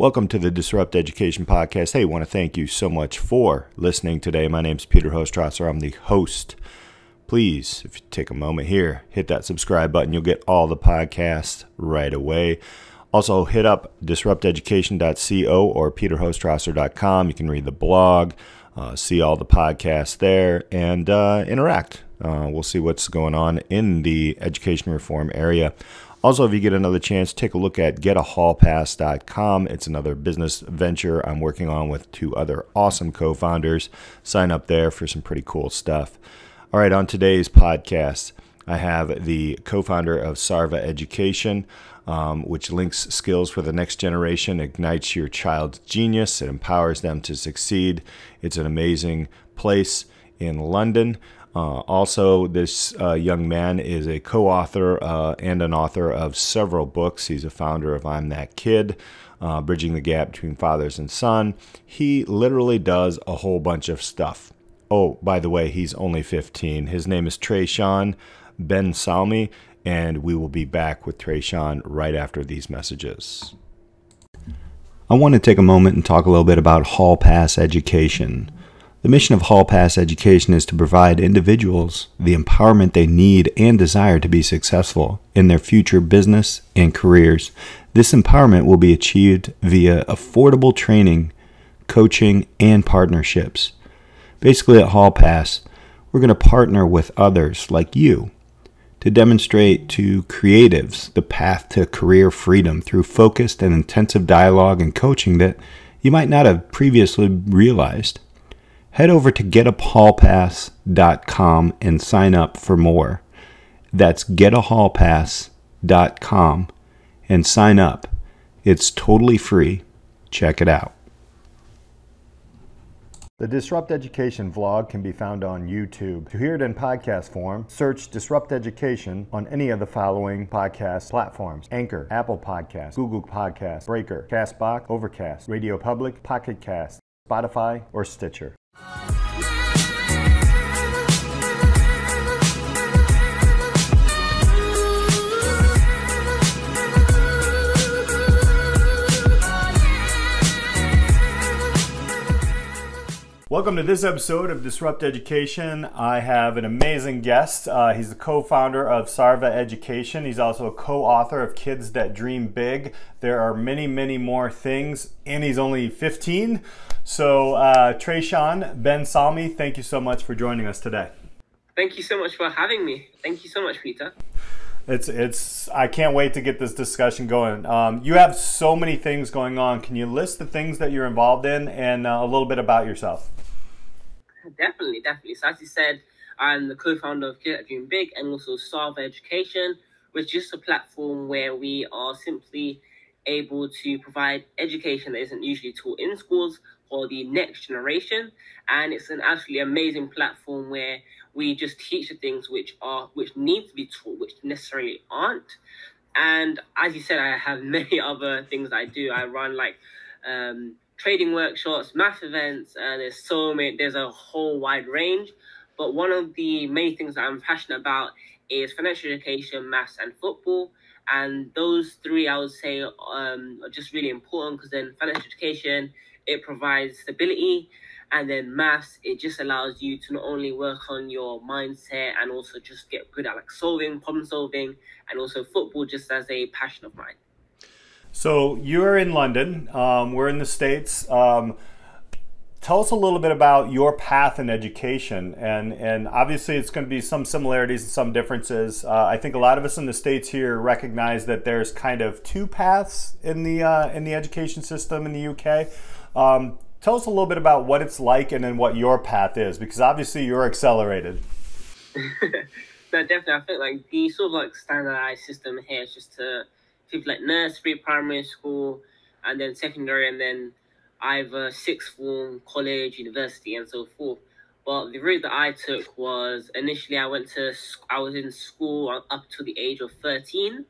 Welcome to the Disrupt Education Podcast. Hey, I want to thank you so much for listening today. My name is Peter Hostrauser. I'm the host. Please, if you take a moment here, hit that subscribe button. You'll get all the podcasts right away. Also, hit up disrupteducation.co or peterhostrauser.com. You can read the blog, uh, see all the podcasts there, and uh, interact. Uh, we'll see what's going on in the education reform area. Also, if you get another chance, take a look at getahallpass.com. It's another business venture I'm working on with two other awesome co founders. Sign up there for some pretty cool stuff. All right, on today's podcast, I have the co founder of Sarva Education. Um, which links skills for the next generation, ignites your child's genius, it empowers them to succeed. It's an amazing place in London. Uh, also, this uh, young man is a co author uh, and an author of several books. He's a founder of I'm That Kid, uh, Bridging the Gap Between Fathers and Son. He literally does a whole bunch of stuff. Oh, by the way, he's only 15. His name is Trey Trayshawn Ben Salmi, and we will be back with Trey Trayshawn right after these messages. I want to take a moment and talk a little bit about Hall Pass Education. The mission of Hall Pass Education is to provide individuals the empowerment they need and desire to be successful in their future business and careers. This empowerment will be achieved via affordable training, coaching, and partnerships. Basically, at Hall Pass, we're going to partner with others like you to demonstrate to creatives the path to career freedom through focused and intensive dialogue and coaching that you might not have previously realized head over to getahallpass.com and sign up for more. That's getahallpass.com and sign up. It's totally free. Check it out. The Disrupt Education vlog can be found on YouTube. To hear it in podcast form, search Disrupt Education on any of the following podcast platforms Anchor, Apple Podcasts, Google Podcasts, Breaker, Castbox, Overcast, Radio Public, Pocket Cast, Spotify, or Stitcher. Welcome to this episode of Disrupt Education. I have an amazing guest. Uh, he's the co founder of Sarva Education. He's also a co author of Kids That Dream Big. There are many, many more things, and he's only 15. So, uh, Trayshawn Ben Salmi, thank you so much for joining us today. Thank you so much for having me. Thank you so much, Peter. It's it's. I can't wait to get this discussion going. Um, you have so many things going on. Can you list the things that you're involved in and uh, a little bit about yourself? Definitely, definitely. So as you said, I'm the co-founder of Get Dream Big and also Sarva Education, which is just a platform where we are simply able to provide education that isn't usually taught in schools for the next generation. And it's an absolutely amazing platform where we just teach the things which are which need to be taught, which necessarily aren't. And as you said, I have many other things I do. I run like um, trading workshops, math events. Uh, there's so many. There's a whole wide range. But one of the main things that I'm passionate about is financial education, maths, and football. And those three, I would say, um, are just really important because then financial education it provides stability, and then maths it just allows you to not only work on your mindset and also just get good at like solving, problem solving, and also football just as a passion of mine. So you're in London. Um, we're in the states. Um, tell us a little bit about your path in education, and and obviously it's going to be some similarities and some differences. Uh, I think a lot of us in the states here recognize that there's kind of two paths in the uh, in the education system in the UK. Um, tell us a little bit about what it's like and then what your path is, because obviously you're accelerated. no, definitely. I think like the sort of like standardized system here is just to people like nursery, primary school, and then secondary, and then either sixth form, college, university, and so forth. But the route that I took was initially I went to I was in school up to the age of thirteen,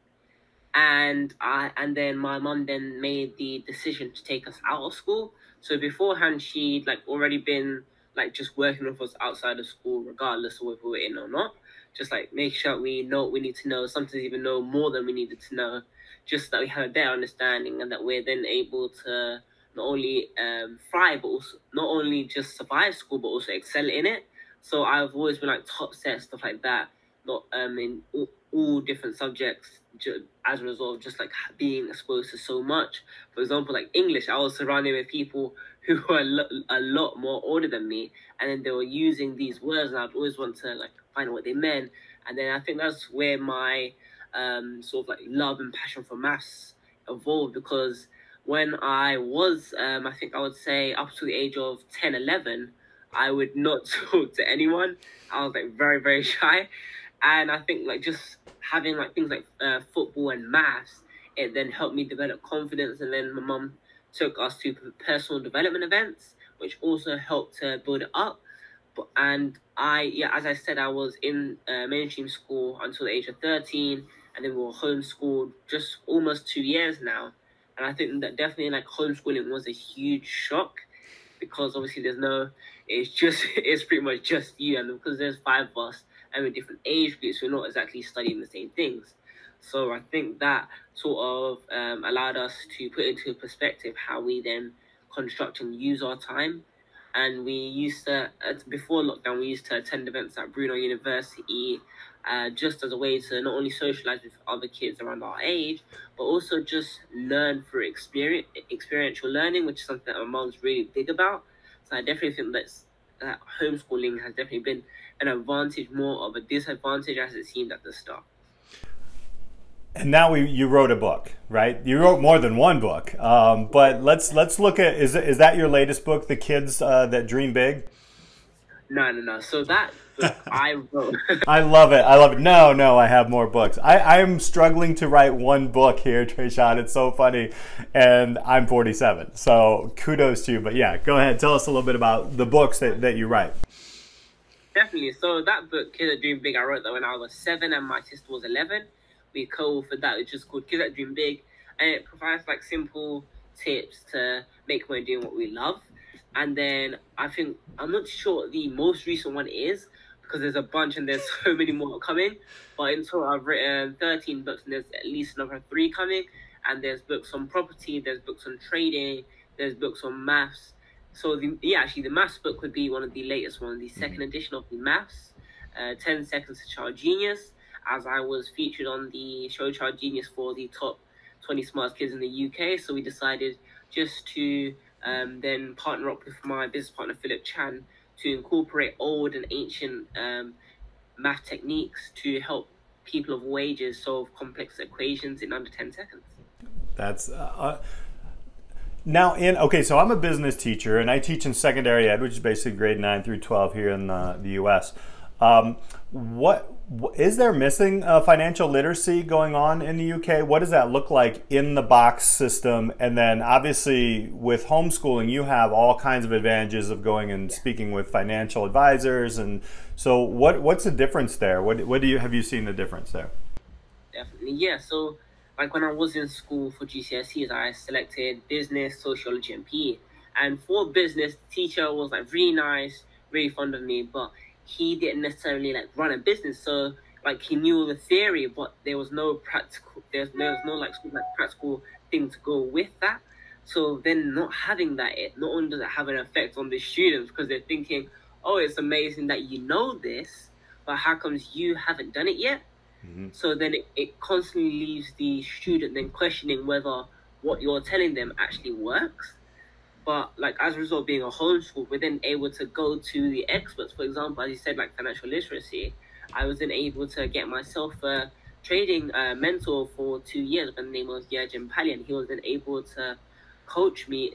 and I and then my mom then made the decision to take us out of school. So beforehand, she'd like already been like just working with us outside of school, regardless of whether we were in or not. Just like make sure we know what we need to know. Sometimes even know more than we needed to know just that we have a better understanding and that we're then able to not only um, thrive, but also not only just survive school, but also excel in it. So I've always been like top set stuff like that, not um in all, different subjects as a result of just like being exposed to so much. For example, like English, I was surrounded with people who were a lot more older than me, and then they were using these words, and I'd always want to like find out what they meant. And then I think that's where my um, sort of like love and passion for maths evolved because when I was, um, I think I would say up to the age of 10, 11, I would not talk to anyone. I was like very, very shy. And I think like just having like things like uh, football and maths, it then helped me develop confidence. And then my mum took us to personal development events, which also helped to build it up. But, and I, yeah, as I said, I was in uh, mainstream school until the age of 13, and then we were homeschooled just almost two years now. And I think that definitely like homeschooling was a huge shock because obviously there's no, it's just, it's pretty much just you. And because there's five of us and with different age groups, we're not exactly studying the same things. So I think that sort of um, allowed us to put into perspective how we then construct and use our time. And we used to, before lockdown, we used to attend events at Brunel University uh, just as a way to not only socialize with other kids around our age, but also just learn through experience, experiential learning, which is something that my mom's really big about. So I definitely think that's, that homeschooling has definitely been an advantage more of a disadvantage as it seemed at the start. And now we, you wrote a book, right? You wrote more than one book, um, but let's let's look at is is that your latest book, The Kids uh, That Dream Big? No, no, no. So that I wrote. I love it. I love it. No, no, I have more books. I I am struggling to write one book here, Trayshawn. It's so funny, and I'm 47, so kudos to you. But yeah, go ahead. Tell us a little bit about the books that, that you write. Definitely. So that book, Kids That Dream Big, I wrote that when I was seven and my sister was 11 we co-authored that, which is called Kids That Dream Big, and it provides like simple tips to make money doing what we love. And then I think I'm not sure the most recent one is because there's a bunch and there's so many more coming. But in total, I've written 13 books and there's at least another three coming. And there's books on property, there's books on trading, there's books on maths. So the, yeah, actually, the maths book would be one of the latest ones, the 2nd mm-hmm. edition of the maths, uh, 10 Seconds to Child Genius as I was featured on the show Child Genius for the top 20 smartest kids in the UK. So we decided just to um, then partner up with my business partner Philip Chan to incorporate old and ancient um, math techniques to help people of wages solve complex equations in under 10 seconds. That's uh, uh, now in okay. So I'm a business teacher and I teach in secondary ed, which is basically grade nine through 12 here in the, the U.S. Um, what is there missing uh, financial literacy going on in the UK? What does that look like in the box system? And then obviously with homeschooling, you have all kinds of advantages of going and speaking with financial advisors. And so what, what's the difference there? What, what do you, have you seen the difference there? Definitely. Yeah. So like when I was in school for GCSEs, I selected business, sociology, and PE. And for business, the teacher was like really nice, really fond of me, but he didn't necessarily like run a business, so like he knew the theory, but there was no practical. There's there was no like like practical thing to go with that. So then not having that, it not only does it have an effect on the students because they're thinking, oh, it's amazing that you know this, but how comes you haven't done it yet? Mm-hmm. So then it, it constantly leaves the student then questioning whether what you're telling them actually works. But like as a result of being a homeschool, we're then able to go to the experts. For example, as you said, like financial literacy, I was then able to get myself a trading uh, mentor for two years. The name was Yerjin Pali, and he was then able to coach me.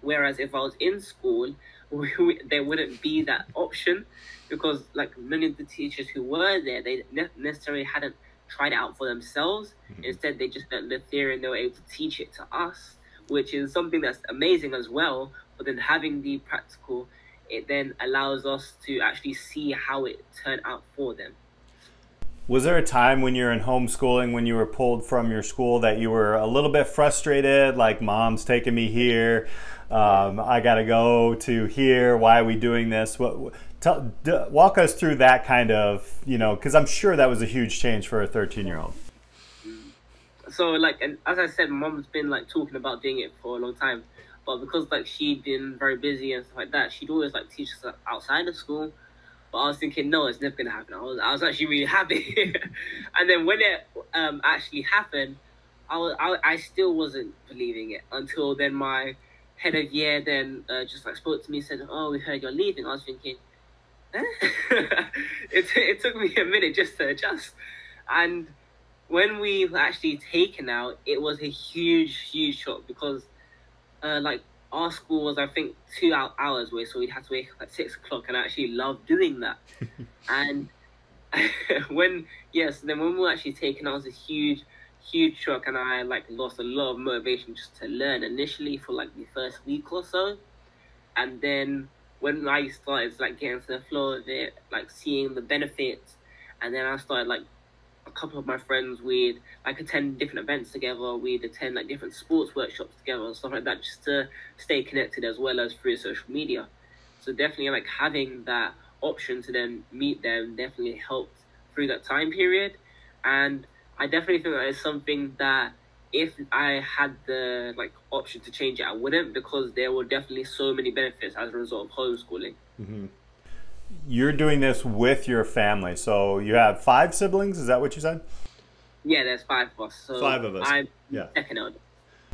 Whereas if I was in school, we, there wouldn't be that option because like many of the teachers who were there, they ne- necessarily hadn't tried it out for themselves. Mm-hmm. Instead, they just learned the theory and they were able to teach it to us which is something that's amazing as well. But then having the practical, it then allows us to actually see how it turned out for them. Was there a time when you're in homeschooling when you were pulled from your school that you were a little bit frustrated, like mom's taking me here, um, I got to go to here. Why are we doing this? What? Tell, walk us through that kind of, you know, because I'm sure that was a huge change for a 13 year old. so like, and as I said, mom's been like talking about doing it for a long time, but because like she'd been very busy and stuff like that, she'd always like teach us outside of school. But I was thinking, no, it's never gonna happen. I was, I was actually really happy. and then when it um actually happened, I was, I, I still wasn't believing it until then my head of year then uh, just like spoke to me, said, "Oh, we heard you're leaving." I was thinking, eh? it it took me a minute just to adjust, and when we were actually taken out, it was a huge, huge shock because, uh, like our school was I think two hours away, so we'd have to wake up at six o'clock, and I actually loved doing that. and when yes, then when we were actually taken out, it was a huge, huge shock, and I like lost a lot of motivation just to learn initially for like the first week or so, and then when I started like getting to the flow of it, like seeing the benefits, and then I started like a couple of my friends we'd like attend different events together. We'd attend like different sports workshops together and stuff like that just to stay connected as well as through social media. So definitely like having that option to then meet them definitely helped through that time period. And i definitely think that is something that if i had the like option to change it i wouldn't because there were definitely so many benefits as a result of homeschooling mm-hmm you're doing this with your family. So you have five siblings. Is that what you said? Yeah, there's five of us. So five of us. I'm yeah. second eldest.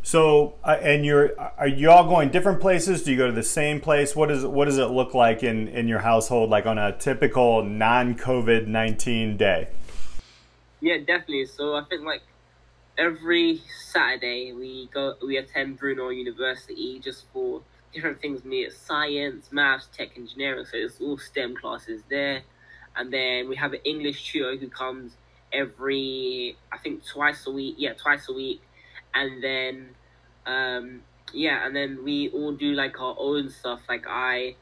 So, uh, and you're are you all going different places? Do you go to the same place? What does what does it look like in in your household, like on a typical non COVID nineteen day? Yeah, definitely. So I think like every Saturday we go we attend Brunel University just for different things, be it science, maths, tech, engineering. So it's all STEM classes there. And then we have an English tutor who comes every, I think, twice a week. Yeah, twice a week. And then, um, yeah, and then we all do like our own stuff. Like I,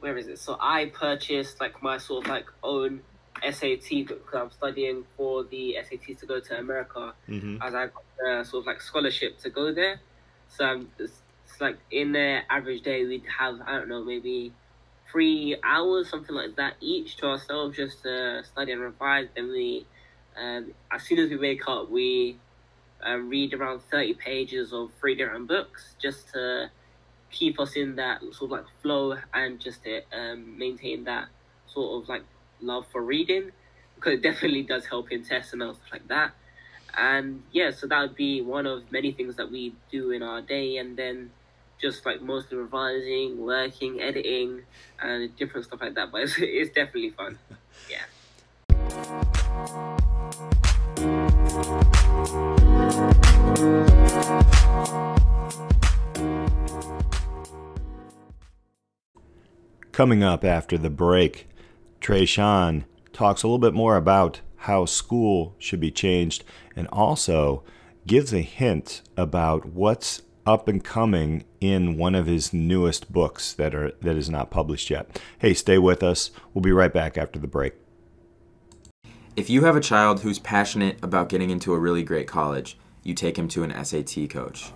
where is it? So I purchased like my sort of like own SAT because I'm studying for the SATs to go to America mm-hmm. as I got a sort of like scholarship to go there. So I'm like in the average day, we'd have I don't know maybe three hours, something like that each to ourselves just to study and revise. Then we, um, as soon as we wake up, we um, read around thirty pages of three different books just to keep us in that sort of like flow and just to um, maintain that sort of like love for reading because it definitely does help in tests and stuff like that. And yeah, so that would be one of many things that we do in our day, and then just like mostly revising, working, editing, and different stuff like that. But it's, it's definitely fun. Yeah. Coming up after the break, Trayshawn talks a little bit more about how school should be changed and also gives a hint about what's up and coming in one of his newest books that are that is not published yet. Hey, stay with us. We'll be right back after the break. If you have a child who's passionate about getting into a really great college, you take him to an SAT coach.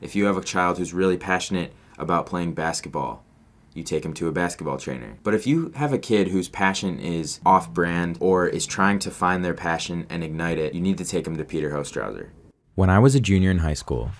If you have a child who's really passionate about playing basketball, you take him to a basketball trainer. But if you have a kid whose passion is off brand or is trying to find their passion and ignite it, you need to take him to Peter Hostrauser. When I was a junior in high school,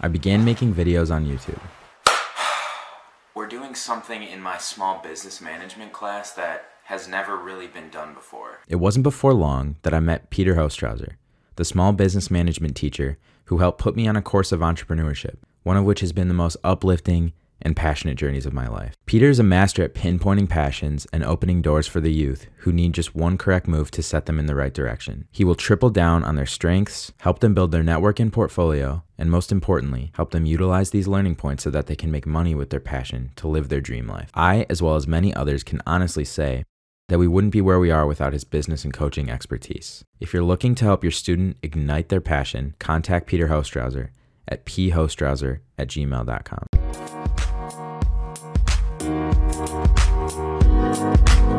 I began making videos on YouTube. We're doing something in my small business management class that has never really been done before. It wasn't before long that I met Peter Hostrauser, the small business management teacher who helped put me on a course of entrepreneurship, one of which has been the most uplifting and passionate journeys of my life. Peter is a master at pinpointing passions and opening doors for the youth who need just one correct move to set them in the right direction. He will triple down on their strengths, help them build their network and portfolio, and most importantly, help them utilize these learning points so that they can make money with their passion to live their dream life. I, as well as many others, can honestly say that we wouldn't be where we are without his business and coaching expertise. If you're looking to help your student ignite their passion, contact Peter Hostrauser at phostrauser at gmail.com.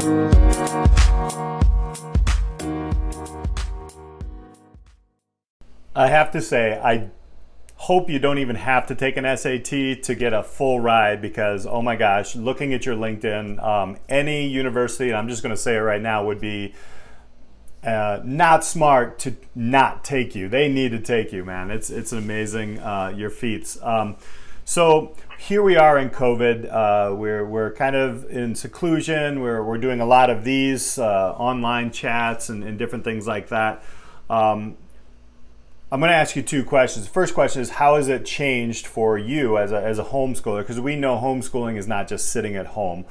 I have to say, I hope you don't even have to take an SAT to get a full ride because, oh my gosh, looking at your LinkedIn, um, any university, and I'm just going to say it right now, would be uh, not smart to not take you. They need to take you, man. It's it's amazing uh, your feats. Um, so here we are in COVID. Uh, we're we're kind of in seclusion. We're we're doing a lot of these uh, online chats and, and, different things like that. Um, I'm going to ask you two questions. The first question is how has it changed for you as a as a homeschooler? Because we know homeschooling is not just sitting at home.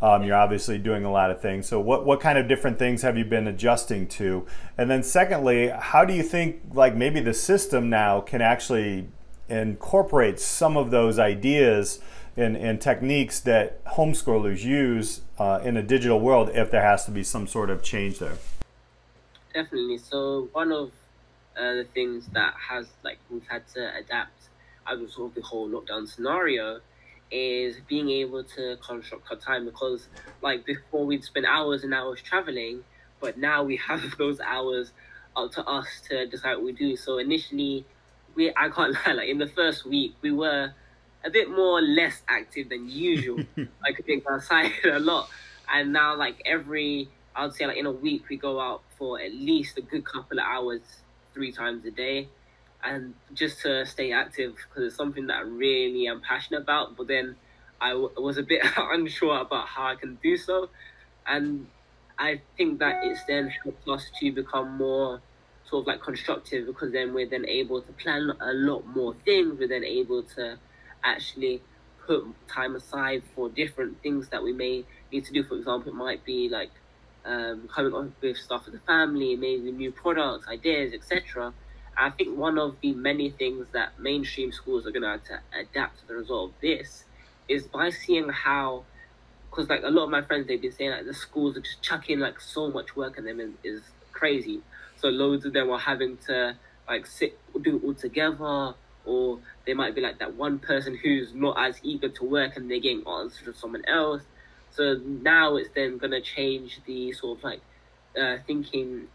Um, you're obviously doing a lot of things. So, what, what kind of different things have you been adjusting to? And then, secondly, how do you think like maybe the system now can actually incorporate some of those ideas and, and techniques that homeschoolers use uh, in a digital world if there has to be some sort of change there? Definitely. So, one of uh, the things that has like we've had to adapt as a sort of the whole lockdown scenario is being able to construct our time because like before we'd spend hours and hours traveling but now we have those hours up to us to decide what we do so initially we i can't lie like in the first week we were a bit more less active than usual. I could think outside a lot. And now like every i would say like in a week we go out for at least a good couple of hours three times a day. And just to stay active because it's something that I really am passionate about. But then I w- was a bit unsure about how I can do so, and I think that it's then helped us to become more sort of like constructive because then we're then able to plan a lot more things. We're then able to actually put time aside for different things that we may need to do. For example, it might be like um, coming up with stuff for the family, maybe new products, ideas, etc I think one of the many things that mainstream schools are going to have to adapt to the result of this is by seeing how, because like a lot of my friends, they've been saying like the schools are just chucking like so much work on them and is crazy. So loads of them are having to like sit do it all together, or they might be like that one person who's not as eager to work and they're getting answers from someone else. So now it's then to change the sort of like uh, thinking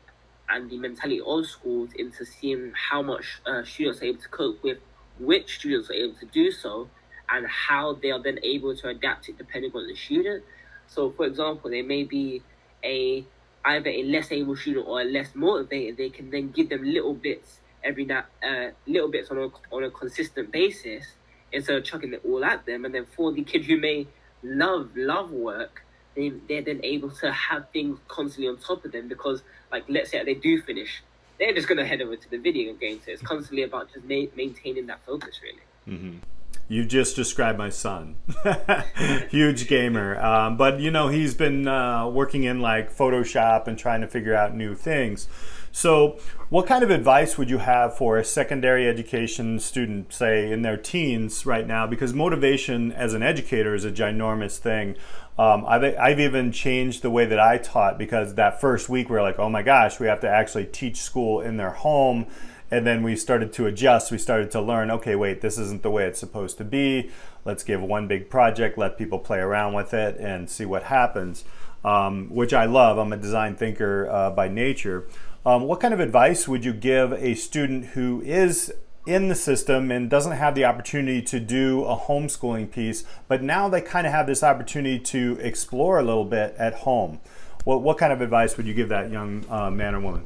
and the mentality of schools into seeing how much uh, students are able to cope with, which students are able to do so, and how they are then able to adapt it depending on the student. So, for example, there may be a either a less able student or a less motivated. They can then give them little bits every night, uh, little bits on a on a consistent basis instead of chucking it all at them. And then for the kid who may love love work, they they're then able to have things constantly on top of them because like let's say they do finish, they're just gonna head over to the video game. So it's constantly about just ma- maintaining that focus, really. Mm-hmm. You just described my son, huge gamer. Um, but you know he's been uh, working in like Photoshop and trying to figure out new things. So, what kind of advice would you have for a secondary education student, say in their teens right now? Because motivation as an educator is a ginormous thing. Um, I've, I've even changed the way that I taught because that first week we are like, oh my gosh, we have to actually teach school in their home. And then we started to adjust. We started to learn, okay, wait, this isn't the way it's supposed to be. Let's give one big project, let people play around with it, and see what happens, um, which I love. I'm a design thinker uh, by nature. Um, what kind of advice would you give a student who is in the system and doesn't have the opportunity to do a homeschooling piece, but now they kind of have this opportunity to explore a little bit at home? What, what kind of advice would you give that young uh, man or woman?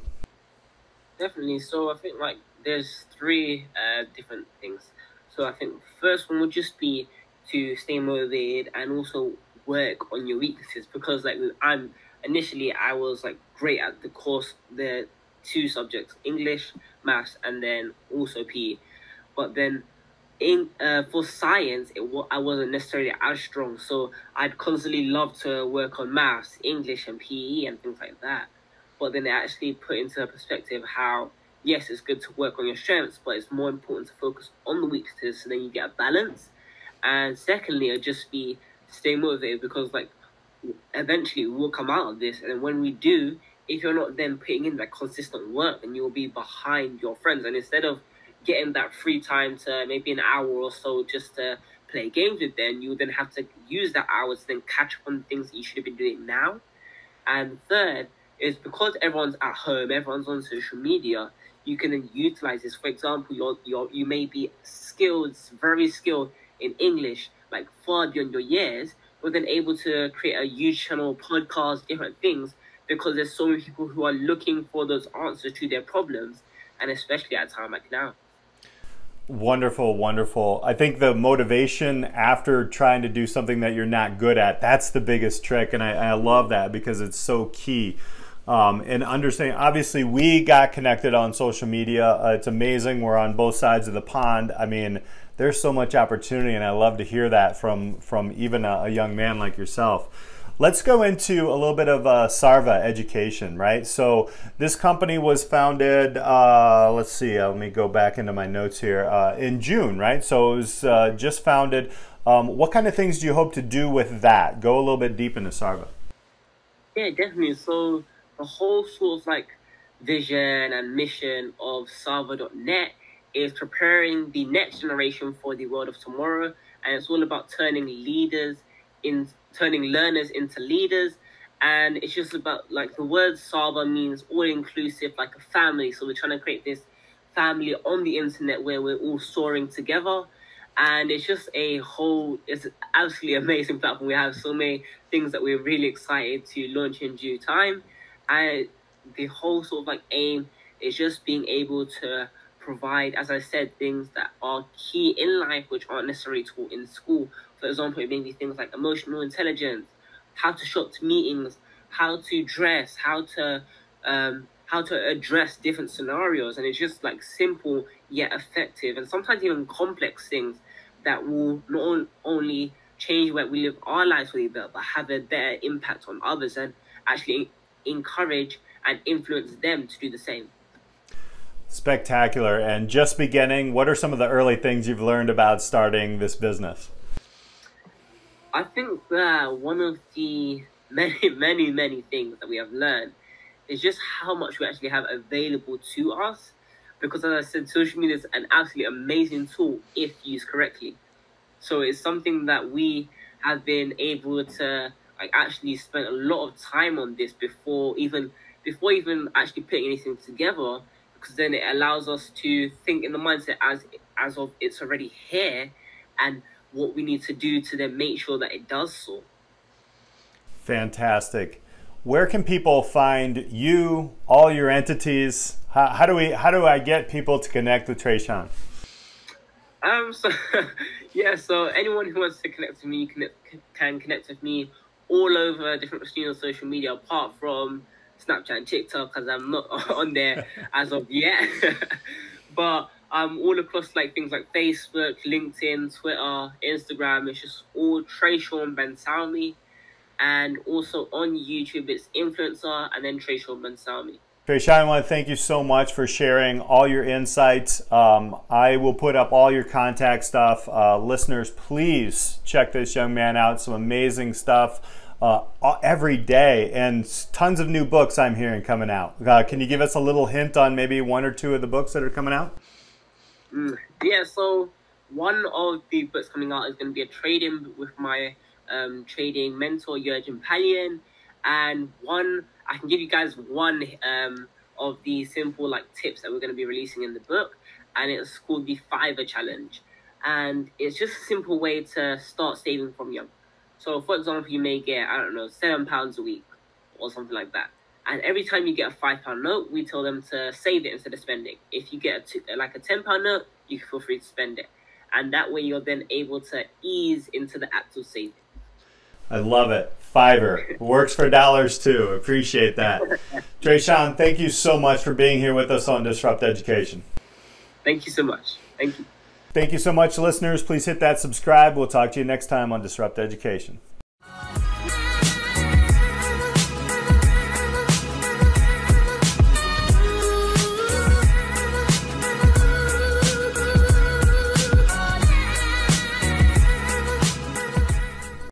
Definitely. So I think like there's three uh, different things. So I think first one would just be to stay motivated and also work on your weaknesses because like I'm initially I was like great at the course the two subjects English, maths, and then also PE. But then in uh, for science, it I wasn't necessarily as strong, so I'd constantly love to work on maths, English, and PE and things like that. But then it actually put into perspective how yes, it's good to work on your strengths, but it's more important to focus on the weaknesses so then you get a balance. And secondly, it'd just be stay motivated because like eventually we'll come out of this, and when we do, if you're not then putting in that consistent work, then you'll be behind your friends. And instead of getting that free time to maybe an hour or so just to play games with them, you then have to use that hour to then catch up on things that you should have been doing now. And third is because everyone's at home, everyone's on social media, you can then utilize this. For example, you're, you're, you may be skilled, very skilled in English, like far beyond your years, but then able to create a huge channel, podcast, different things because there's so many people who are looking for those answers to their problems, and especially at a time like now. Wonderful, wonderful. I think the motivation after trying to do something that you're not good at, that's the biggest trick. And I, I love that because it's so key. Um, and understanding, obviously, we got connected on social media. Uh, it's amazing. We're on both sides of the pond. I mean, there's so much opportunity, and I love to hear that from, from even a, a young man like yourself. Let's go into a little bit of uh, Sarva education, right? So this company was founded, uh, let's see, uh, let me go back into my notes here, uh, in June, right? So it was uh, just founded. Um, what kind of things do you hope to do with that? Go a little bit deep into Sarva. Yeah, definitely. So the whole sort of like vision and mission of Sarva.net is preparing the next generation for the world of tomorrow. And it's all about turning leaders in turning learners into leaders. And it's just about like the word Sarva means all inclusive, like a family. So we're trying to create this family on the internet where we're all soaring together. And it's just a whole, it's absolutely amazing platform. We have so many things that we're really excited to launch in due time. And the whole sort of like aim is just being able to provide, as I said, things that are key in life which aren't necessarily taught in school. For example, it may be things like emotional intelligence, how to show up to meetings, how to dress, how to um, how to address different scenarios, and it's just like simple yet effective, and sometimes even complex things that will not only change where we live our lives better, but have a better impact on others and actually encourage and influence them to do the same. Spectacular. And just beginning, what are some of the early things you've learned about starting this business? I think that one of the many, many, many things that we have learned is just how much we actually have available to us. Because as I said, social media is an absolutely amazing tool if used correctly. So it's something that we have been able to like actually spent a lot of time on this before even before even actually putting anything together because then it allows us to think in the mindset as as of it's already here and what we need to do to then make sure that it does so. Fantastic. Where can people find you, all your entities? How, how do we how do I get people to connect with Trayshawn? Um so yeah, so anyone who wants to connect with me can, can connect with me all over different social media apart from Snapchat and TikTok because I'm not on there as of yet. but um, all across like things like Facebook, LinkedIn, Twitter, Instagram. It's just all Trayshawn Bensalmi. And also on YouTube, it's Influencer and then Trayshawn Bensalmi. Trayshawn, I want to thank you so much for sharing all your insights. Um, I will put up all your contact stuff. Uh, listeners, please check this young man out. Some amazing stuff uh, every day, and tons of new books I'm hearing coming out. Uh, can you give us a little hint on maybe one or two of the books that are coming out? Mm, yeah, so one of the books coming out is going to be a trading with my um, trading mentor, Jurgen Palian. And one, I can give you guys one um, of the simple like tips that we're going to be releasing in the book. And it's called the Fiver Challenge. And it's just a simple way to start saving from young. So, for example, you may get, I don't know, seven pounds a week or something like that. And every time you get a five pound note, we tell them to save it instead of spending. If you get a like a ten pound note, you can feel free to spend it, and that way you're then able to ease into the act of saving. I love it. Fiver works for dollars too. Appreciate that. Trayshawn, thank you so much for being here with us on Disrupt Education. Thank you so much. Thank you. Thank you so much, listeners. Please hit that subscribe. We'll talk to you next time on Disrupt Education.